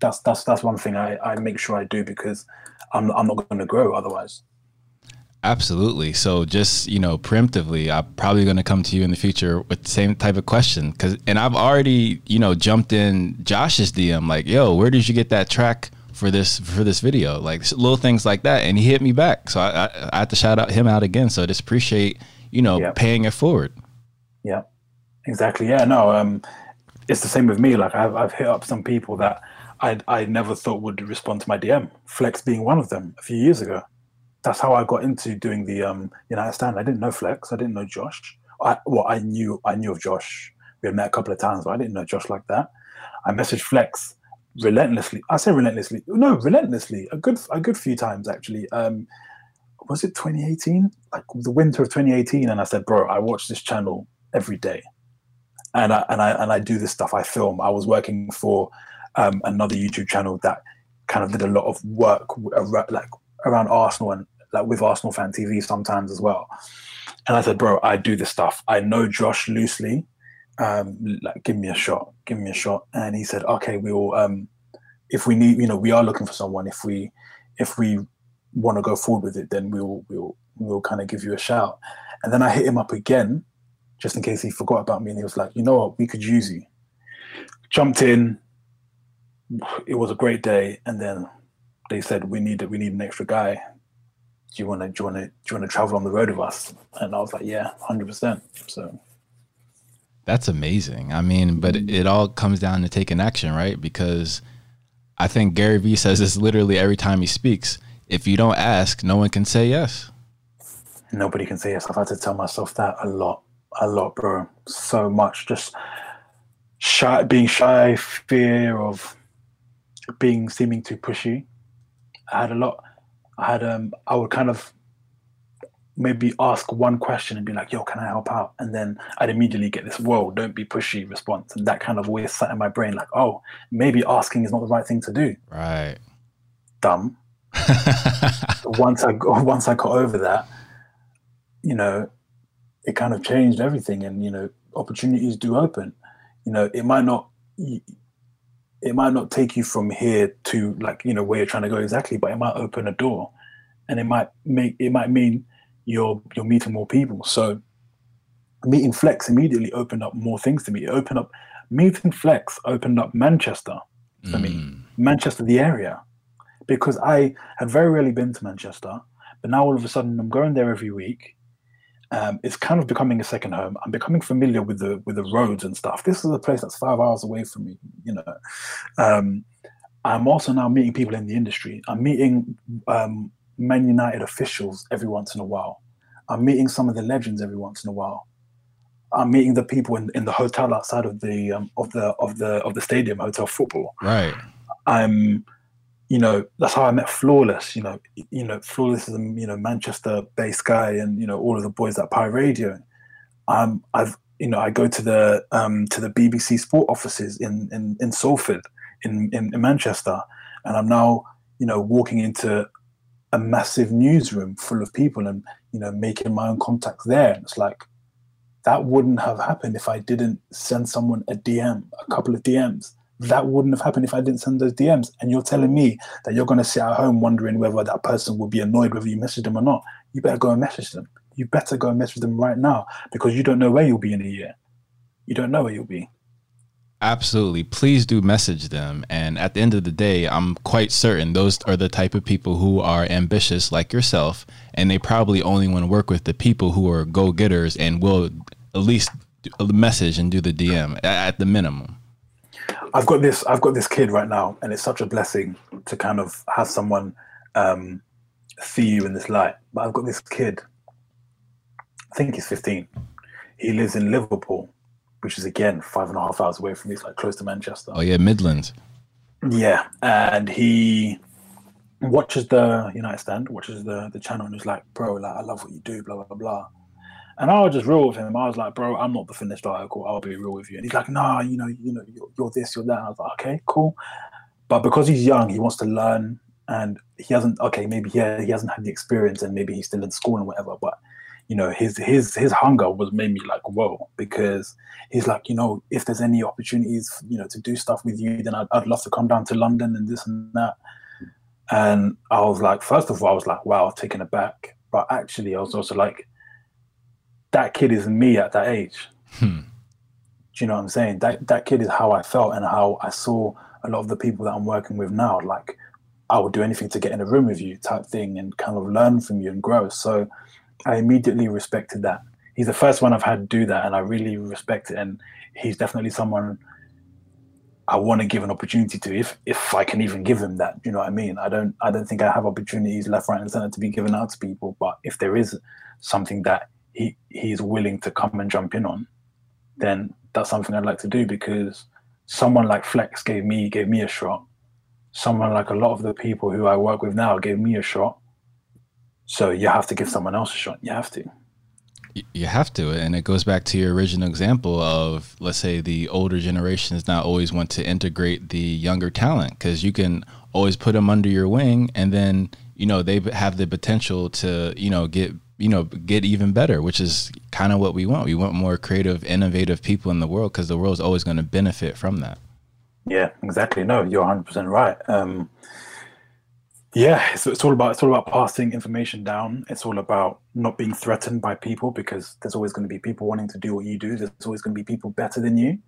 That's that's that's one thing i i make sure i do because i'm, I'm not going to grow otherwise. Absolutely. So just, you know, preemptively, I'm probably going to come to you in the future with the same type of question cuz and I've already, you know, jumped in Josh's DM like, "Yo, where did you get that track for this for this video, like little things like that, and he hit me back. So I, I, I have to shout out him out again. So I just appreciate you know yep. paying it forward. Yeah, exactly. Yeah, no, um, it's the same with me. Like I've I've hit up some people that I I never thought would respond to my DM. Flex being one of them a few years ago. That's how I got into doing the um United Stand. I didn't know Flex. I didn't know Josh. I well, I knew I knew of Josh. We had met a couple of times, but I didn't know Josh like that. I messaged Flex relentlessly. I say relentlessly. No, relentlessly. A good a good few times actually. Um, was it 2018? Like the winter of 2018, and I said, bro, I watch this channel every day, and I and I and I do this stuff. I film. I was working for um, another YouTube channel that kind of did a lot of work around, like around Arsenal and like with Arsenal fan TV sometimes as well. And I said, bro, I do this stuff. I know Josh loosely um, like, give me a shot, give me a shot. And he said, okay, we will, um, if we need, you know, we are looking for someone. If we, if we want to go forward with it, then we'll, we'll, we'll kind of give you a shout. And then I hit him up again, just in case he forgot about me. And he was like, you know what, we could use you. Jumped in. It was a great day. And then they said, we need, we need an extra guy. Do you want to, do you want to, do you want to travel on the road with us? And I was like, yeah, hundred percent. So that's amazing. I mean, but it, it all comes down to taking action, right? Because I think Gary Vee says this literally every time he speaks. If you don't ask, no one can say yes. Nobody can say yes. I've had to tell myself that a lot, a lot, bro. So much. Just shy, being shy, fear of being seeming too pushy. I had a lot. I had um. I would kind of maybe ask one question and be like, yo, can I help out? And then I'd immediately get this, whoa, don't be pushy response. And that kind of always sat in my brain like, oh, maybe asking is not the right thing to do. Right. Dumb. once I once I got over that, you know, it kind of changed everything. And, you know, opportunities do open. You know, it might not it might not take you from here to like, you know, where you're trying to go exactly, but it might open a door. And it might make it might mean you're you're meeting more people. So meeting Flex immediately opened up more things to me. It opened up meeting Flex opened up Manchester for mm. me, Manchester the area, because I had very rarely been to Manchester, but now all of a sudden I'm going there every week. Um, it's kind of becoming a second home. I'm becoming familiar with the with the roads and stuff. This is a place that's five hours away from me. You know, um, I'm also now meeting people in the industry. I'm meeting um, Man United officials every once in a while. I'm meeting some of the legends every once in a while. I'm meeting the people in, in the hotel outside of the um, of the of the of the stadium, hotel football. Right. I'm, you know, that's how I met Flawless. You know, you know, Flawless is a you know Manchester-based guy, and you know all of the boys at Pi Radio. Um, I've you know I go to the um to the BBC Sport offices in in in Salford in, in in Manchester, and I'm now you know walking into a massive newsroom full of people and you know making my own contacts there. And it's like that wouldn't have happened if i didn't send someone a dm a couple of dms that wouldn't have happened if i didn't send those dms and you're telling me that you're going to sit at home wondering whether that person will be annoyed whether you message them or not. You better go and message them. You better go and message them right now because you don't know where you'll be in a year. You don't know where you'll be Absolutely. Please do message them. And at the end of the day, I'm quite certain those are the type of people who are ambitious like yourself. And they probably only want to work with the people who are go getters and will at least message and do the DM at the minimum. I've got this. I've got this kid right now, and it's such a blessing to kind of have someone um, see you in this light. But I've got this kid. I think he's 15. He lives in Liverpool, which is again five and a half hours away from me. It's like close to Manchester. Oh yeah, Midlands. Yeah, and he watches the United Stand, watches the the channel, and he's like, "Bro, like I love what you do, blah blah blah." And I was just real with him. I was like, "Bro, I'm not the finished article. I'll be real with you." And he's like, "Nah, you know, you know, you're, you're this, you're that." And I was like, "Okay, cool." But because he's young, he wants to learn, and he hasn't. Okay, maybe yeah, he hasn't had the experience, and maybe he's still in school and whatever. But you know, his his his hunger was made me like, whoa, because he's like, you know, if there's any opportunities, you know, to do stuff with you, then I'd, I'd love to come down to London and this and that. And I was like, first of all, I was like, wow, taken aback. But actually, I was also like, that kid is me at that age. Hmm. Do you know what I'm saying? That that kid is how I felt and how I saw a lot of the people that I'm working with now. Like, I would do anything to get in a room with you, type thing, and kind of learn from you and grow. So, I immediately respected that. He's the first one I've had do that, and I really respect it. And he's definitely someone I want to give an opportunity to, if if I can even give him that. You know what I mean? I don't I don't think I have opportunities left, right, and center to be given out to people. But if there is something that he he's willing to come and jump in on, then that's something I'd like to do because someone like Flex gave me gave me a shot. Someone like a lot of the people who I work with now gave me a shot. So you have to give someone else a shot. You have to. You have to, and it goes back to your original example of, let's say, the older generation is not always want to integrate the younger talent because you can always put them under your wing, and then you know they have the potential to you know get you know get even better, which is kind of what we want. We want more creative, innovative people in the world because the world's always going to benefit from that. Yeah, exactly. No, you're 100 percent right. Um, yeah, it's, it's all about it's all about passing information down. It's all about not being threatened by people because there's always going to be people wanting to do what you do. There's always going to be people better than you,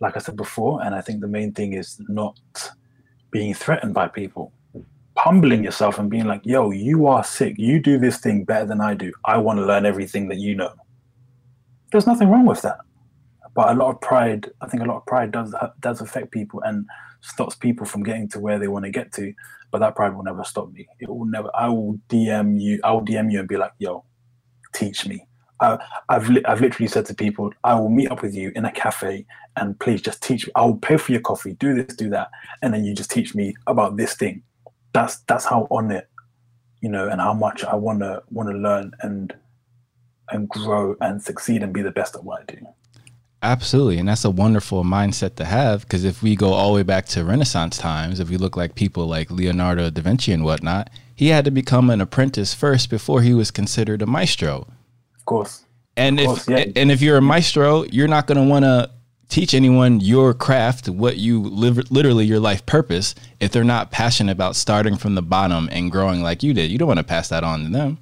like I said before. And I think the main thing is not being threatened by people, humbling yourself and being like, "Yo, you are sick. You do this thing better than I do. I want to learn everything that you know." There's nothing wrong with that, but a lot of pride. I think a lot of pride does does affect people and stops people from getting to where they want to get to but that pride will never stop me. It will never. I will DM you. I will DM you and be like, "Yo, teach me." I, I've li- I've literally said to people, "I will meet up with you in a cafe and please just teach me. I will pay for your coffee. Do this, do that, and then you just teach me about this thing." That's that's how on it, you know, and how much I wanna wanna learn and and grow and succeed and be the best at what I do. Absolutely. And that's a wonderful mindset to have because if we go all the way back to Renaissance times, if we look like people like Leonardo da Vinci and whatnot, he had to become an apprentice first before he was considered a maestro. Of course. And of if course, yeah. and if you're a maestro, you're not going to want to teach anyone your craft, what you live literally your life purpose, if they're not passionate about starting from the bottom and growing like you did. You don't want to pass that on to them.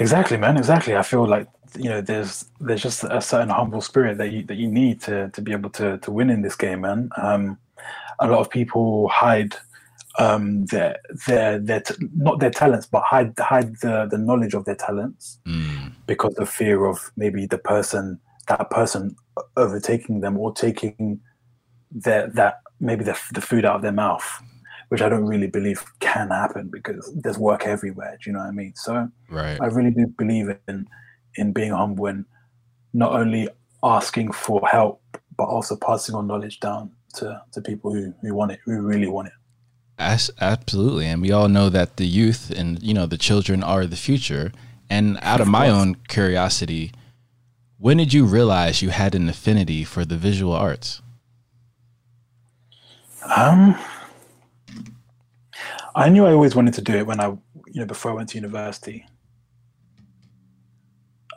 Exactly, man. Exactly. I feel like you know there's there's just a certain humble spirit that you that you need to to be able to to win in this game man um, a lot of people hide um, their their their t- not their talents but hide hide the the knowledge of their talents mm. because of fear of maybe the person that person overtaking them or taking their that maybe the, the food out of their mouth which I don't really believe can happen because there's work everywhere. Do you know what I mean? So right. I really do believe in in being humble and not only asking for help, but also passing on knowledge down to, to people who, who want it, who really want it. As, absolutely. And we all know that the youth and, you know, the children are the future. And out of, of my own curiosity, when did you realize you had an affinity for the visual arts? Um, I knew I always wanted to do it when I, you know, before I went to university.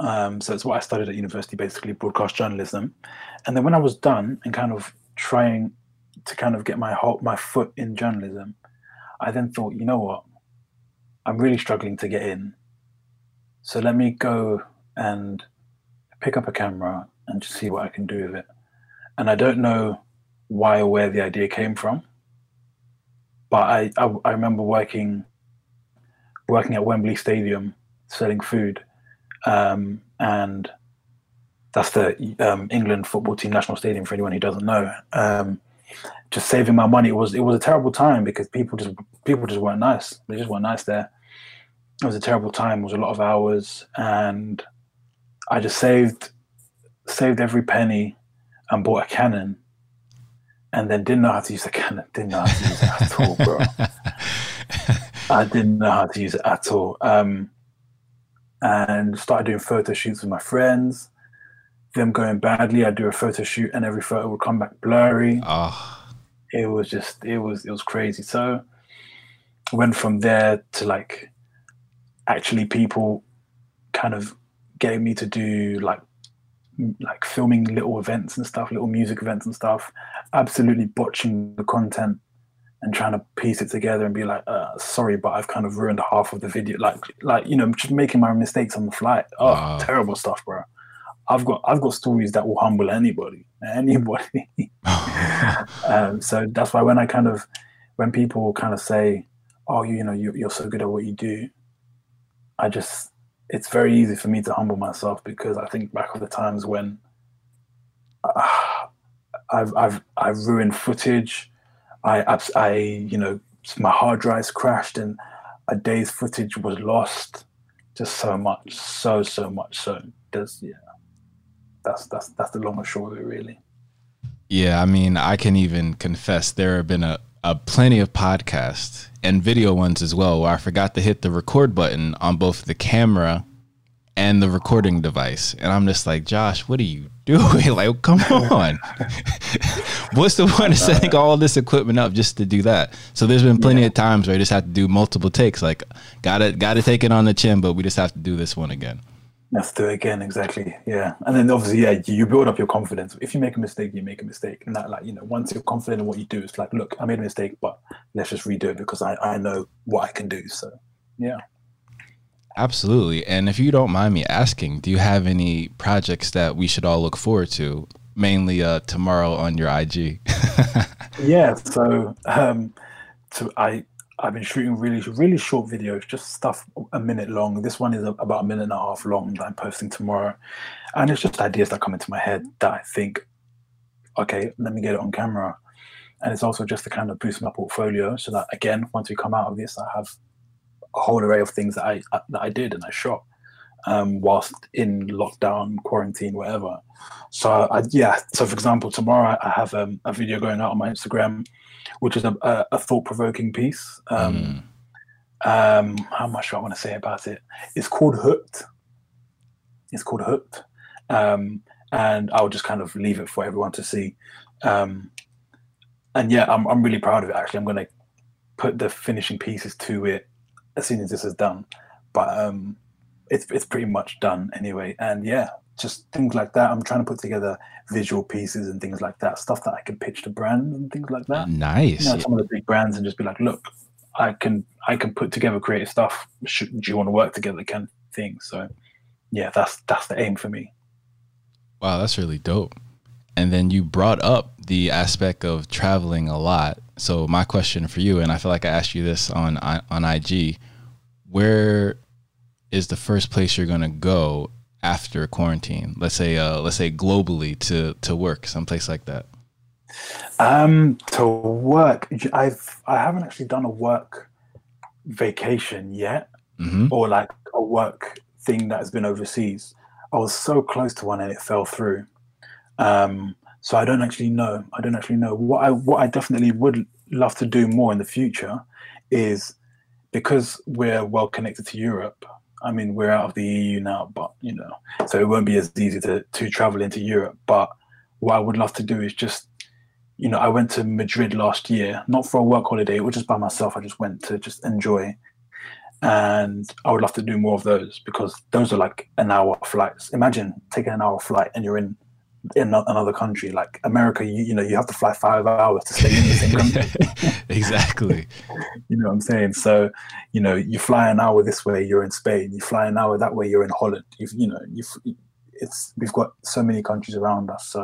Um, so it's what I studied at university, basically broadcast journalism. And then when I was done and kind of trying to kind of get my whole, my foot in journalism, I then thought, you know what, I'm really struggling to get in. So let me go and pick up a camera and just see what I can do with it. And I don't know why or where the idea came from, but I, I, I remember working working at Wembley Stadium selling food um, and that's the um, England football team national stadium for anyone who doesn't know. Um, just saving my money. It was it was a terrible time because people just people just weren't nice. They just weren't nice there. It was a terrible time. It was a lot of hours, and I just saved saved every penny and bought a Canon, and then didn't know how to use the Canon. Didn't know how to use it at all, bro. I didn't know how to use it at all. Um, and started doing photo shoots with my friends. Them going badly, I'd do a photo shoot, and every photo would come back blurry. Oh. It was just, it was, it was crazy. So, went from there to like actually people kind of getting me to do like like filming little events and stuff, little music events and stuff, absolutely botching the content and trying to piece it together and be like, uh, sorry, but I've kind of ruined half of the video. Like, like you know, just making my mistakes on the fly. Oh, wow. terrible stuff, bro. I've got I've got stories that will humble anybody, anybody. um, so that's why when I kind of when people kind of say, "Oh, you, you know, you, you're so good at what you do," I just it's very easy for me to humble myself because I think back of the times when uh, I've I've I've ruined footage. I I you know my hard drives crashed and a day's footage was lost. Just so much, so so much. So there's yeah, that's that's that's the long and short of it, really. Yeah, I mean, I can even confess there have been a, a plenty of podcasts and video ones as well where I forgot to hit the record button on both the camera and the recording device. And I'm just like, Josh, what are you doing? like, come on. What's the point of setting all this equipment up just to do that? So there's been plenty yeah. of times where I just have to do multiple takes. Like, gotta gotta take it on the chin, but we just have to do this one again. Let's do it again, exactly. Yeah. And then obviously, yeah, you build up your confidence. If you make a mistake, you make a mistake. And that like, you know, once you're confident in what you do, it's like, look, I made a mistake, but let's just redo it because I, I know what I can do. So yeah. Absolutely. And if you don't mind me asking, do you have any projects that we should all look forward to? Mainly uh, tomorrow on your IG. yeah. So um, so I I've been shooting really really short videos, just stuff a minute long. This one is about a minute and a half long that I'm posting tomorrow, and it's just ideas that come into my head that I think, okay, let me get it on camera. And it's also just to kind of boost my portfolio so that again, once we come out of this, I have a whole array of things that I that I did and I shot um, whilst in lockdown, quarantine, whatever. So I, yeah. So for example, tomorrow I have um, a video going out on my Instagram, which is a, a, a thought provoking piece. Um, mm. Um, how much do I want to say about it? It's called Hooked. It's called Hooked, um, and I'll just kind of leave it for everyone to see. Um, and yeah, I'm I'm really proud of it. Actually, I'm going to put the finishing pieces to it as soon as this is done. But um, it's it's pretty much done anyway. And yeah, just things like that. I'm trying to put together visual pieces and things like that, stuff that I can pitch to brands and things like that. Nice. You know, some of the big brands and just be like, look, I can I can put together creative stuff. Should, do you want to work together? Kind of thing. So yeah, that's that's the aim for me. Wow, that's really dope. And then you brought up the aspect of traveling a lot. So my question for you, and I feel like I asked you this on on IG, where is the first place you're gonna go after quarantine? Let's say, uh, let's say globally to to work, someplace like that. Um, to work, I've I haven't actually done a work vacation yet, mm-hmm. or like a work thing that has been overseas. I was so close to one and it fell through. Um, so I don't actually know. I don't actually know what I what I definitely would love to do more in the future is because we're well connected to Europe. I mean, we're out of the EU now, but you know, so it won't be as easy to to travel into Europe. But what I would love to do is just, you know, I went to Madrid last year, not for a work holiday, it was just by myself. I just went to just enjoy. And I would love to do more of those because those are like an hour flights. Imagine taking an hour flight and you're in in another country like america you, you know you have to fly five hours to stay in the same country. Exactly. You know what i'm saying? So you know you fly an hour this way you're in spain. You fly an hour that way you're in holland. You you know you it's we've got so many countries around us. So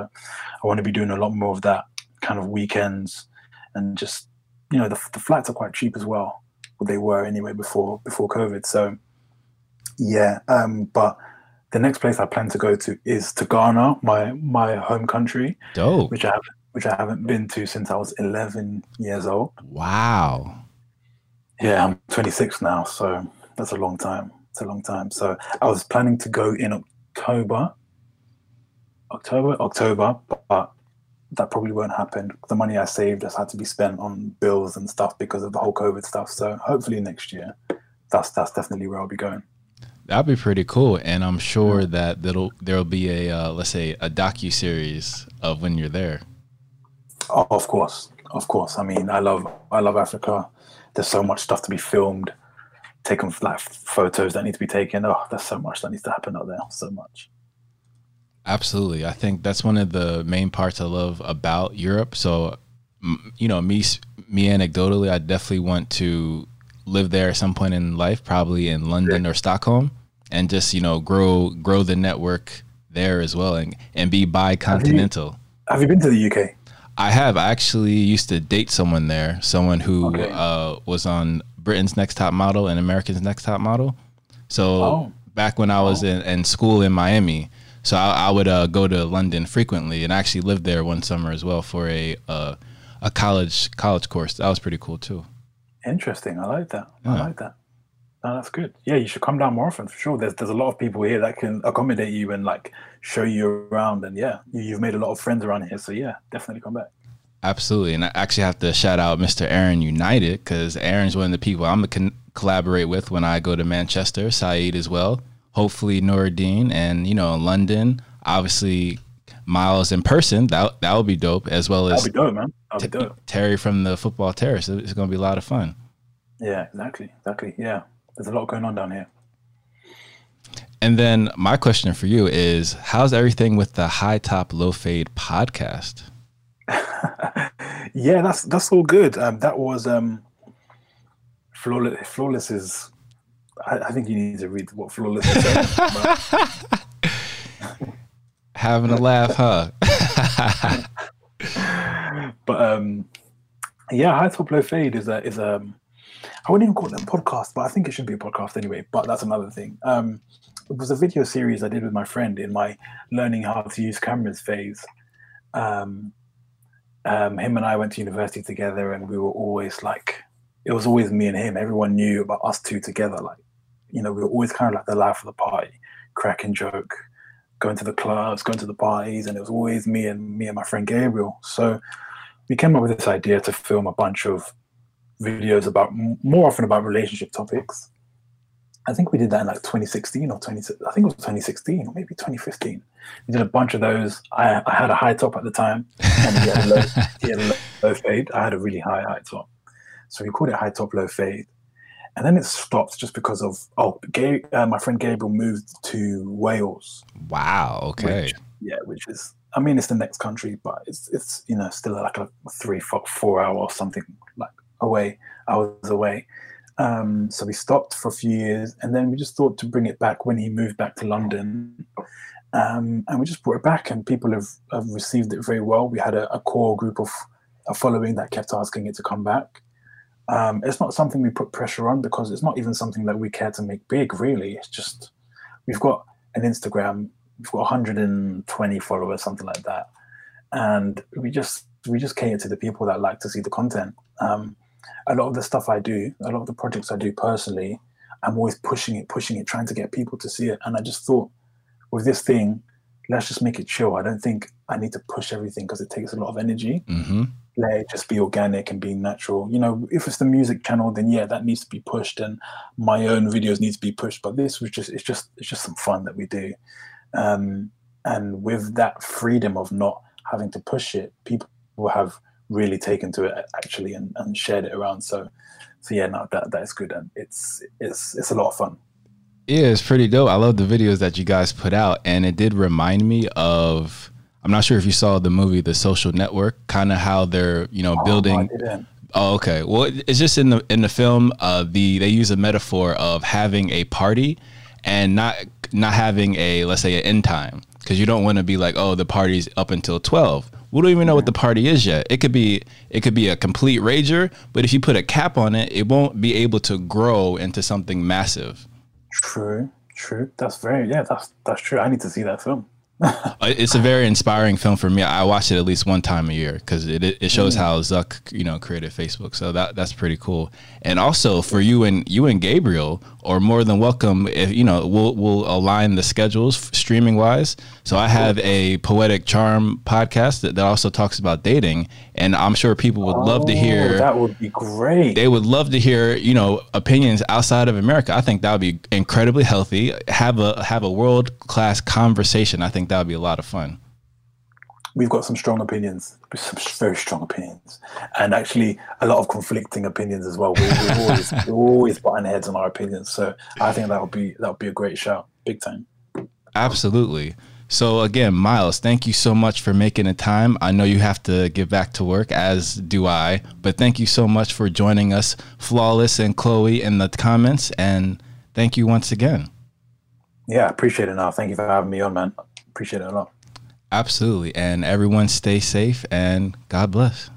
i want to be doing a lot more of that kind of weekends and just you know the, the flights are quite cheap as well what they were anyway before before covid. So yeah um but the next place I plan to go to is to Ghana, my my home country. Dope. Which I have which I haven't been to since I was 11 years old. Wow. Yeah, I'm 26 now, so that's a long time. It's a long time. So I was planning to go in October, October, October, but that probably won't happen. The money I saved has had to be spent on bills and stuff because of the whole COVID stuff. So hopefully next year, that's that's definitely where I'll be going. That'd be pretty cool, and I'm sure that there'll there'll be a uh, let's say a docu series of when you're there. Oh, of course, of course. I mean, I love I love Africa. There's so much stuff to be filmed, taken like photos that need to be taken. Oh, there's so much that needs to happen out there. So much. Absolutely, I think that's one of the main parts I love about Europe. So, you know, me me anecdotally, I definitely want to live there at some point in life, probably in London yeah. or Stockholm, and just you know grow grow the network there as well, and and be bi-continental. Have you, have you been to the UK? I have. I actually used to date someone there, someone who okay. uh, was on Britain's Next Top Model and America's Next Top Model. So oh. back when I was oh. in, in, school in Miami, so I, I would uh, go to London frequently, and I actually lived there one summer as well for a uh, a college college course. That was pretty cool too. Interesting. I like that. Yeah. I like that. No, that's good. Yeah, you should come down more often for sure. There's there's a lot of people here that can accommodate you and like show you around. And yeah, you've made a lot of friends around here. So yeah, definitely come back. Absolutely, and I actually have to shout out Mr. Aaron United because Aaron's one of the people I'm gonna con- collaborate with when I go to Manchester. Saeed as well. Hopefully Nuruddin and you know London. Obviously Miles in person. That that would be dope. As well as be dope, man. That'd be dope. Terry from the Football Terrace. It's going to be a lot of fun. Yeah, exactly, exactly. Yeah, there's a lot going on down here. And then my question for you is, how's everything with the High Top Low Fade podcast? yeah, that's that's all good. Um, that was um, flawless. Flawless is. I, I, think you need to read what flawless is. Having a laugh, huh? but um, yeah, high top low fade is a is a. Um, wouldn't even call it a podcast, but I think it should be a podcast anyway. But that's another thing. Um, it was a video series I did with my friend in my learning how to use cameras phase. Um, um, him and I went to university together, and we were always like, it was always me and him. Everyone knew about us two together. Like, you know, we were always kind of like the life of the party, cracking joke, going to the clubs, going to the parties, and it was always me and me and my friend Gabriel. So we came up with this idea to film a bunch of videos about more often about relationship topics. I think we did that in like 2016 or 20. I think it was 2016 or maybe 2015. We did a bunch of those. I, I had a high top at the time, and he had low, he had low fade. I had a really high high top, so we called it high top low fade. And then it stopped just because of oh, uh, my friend Gabriel moved to Wales. Wow. Okay. Which, yeah, which is I mean it's the next country, but it's it's you know still like a three four, four hour or something like away. hours away. Um, so we stopped for a few years, and then we just thought to bring it back when he moved back to London. Um, and we just brought it back, and people have, have received it very well. We had a, a core group of a following that kept asking it to come back. Um, it's not something we put pressure on because it's not even something that we care to make big. Really, it's just we've got an Instagram, we've got 120 followers, something like that, and we just we just cater to the people that like to see the content. Um, a lot of the stuff I do, a lot of the projects I do personally, I'm always pushing it, pushing it, trying to get people to see it. And I just thought, with this thing, let's just make it chill. I don't think I need to push everything because it takes a lot of energy. Mm-hmm. It just be organic and be natural. You know, if it's the music channel, then yeah, that needs to be pushed, and my own videos need to be pushed. But this was just, it's just, it's just some fun that we do. Um, and with that freedom of not having to push it, people have really taken to it actually and, and shared it around. So, so yeah, no, that that is good, and it's it's it's a lot of fun. Yeah, it's pretty dope. I love the videos that you guys put out, and it did remind me of. I'm not sure if you saw the movie The Social Network, kind of how they're you know oh, building. Oh, okay. Well, it's just in the in the film. Uh, the they use a metaphor of having a party and not not having a let's say an end time. Because you don't want to be like oh the party's up until 12 we don't even know what the party is yet. It could be it could be a complete rager but if you put a cap on it it won't be able to grow into something massive. True true. That's very yeah that's that's true. I need to see that film it's a very inspiring film for me. I watch it at least one time a year because it it shows mm. how Zuck you know created Facebook. So that that's pretty cool. And also for you and you and Gabriel are more than welcome. If you know, we'll we'll align the schedules streaming wise. So I have a poetic charm podcast that, that also talks about dating, and I'm sure people would love to hear. Oh, that would be great. They would love to hear you know opinions outside of America. I think that would be incredibly healthy. Have a have a world class conversation. I think that would be a lot of fun we've got some strong opinions, some very strong opinions, and actually a lot of conflicting opinions as well. We, we're always we're always butting heads on our opinions, so I think that would be that would be a great show, big time. Absolutely. So again, Miles, thank you so much for making the time. I know you have to get back to work, as do I. But thank you so much for joining us, Flawless and Chloe, in the comments, and thank you once again. Yeah, appreciate it. Now, thank you for having me on, man. Appreciate it a lot. Absolutely. And everyone stay safe and God bless.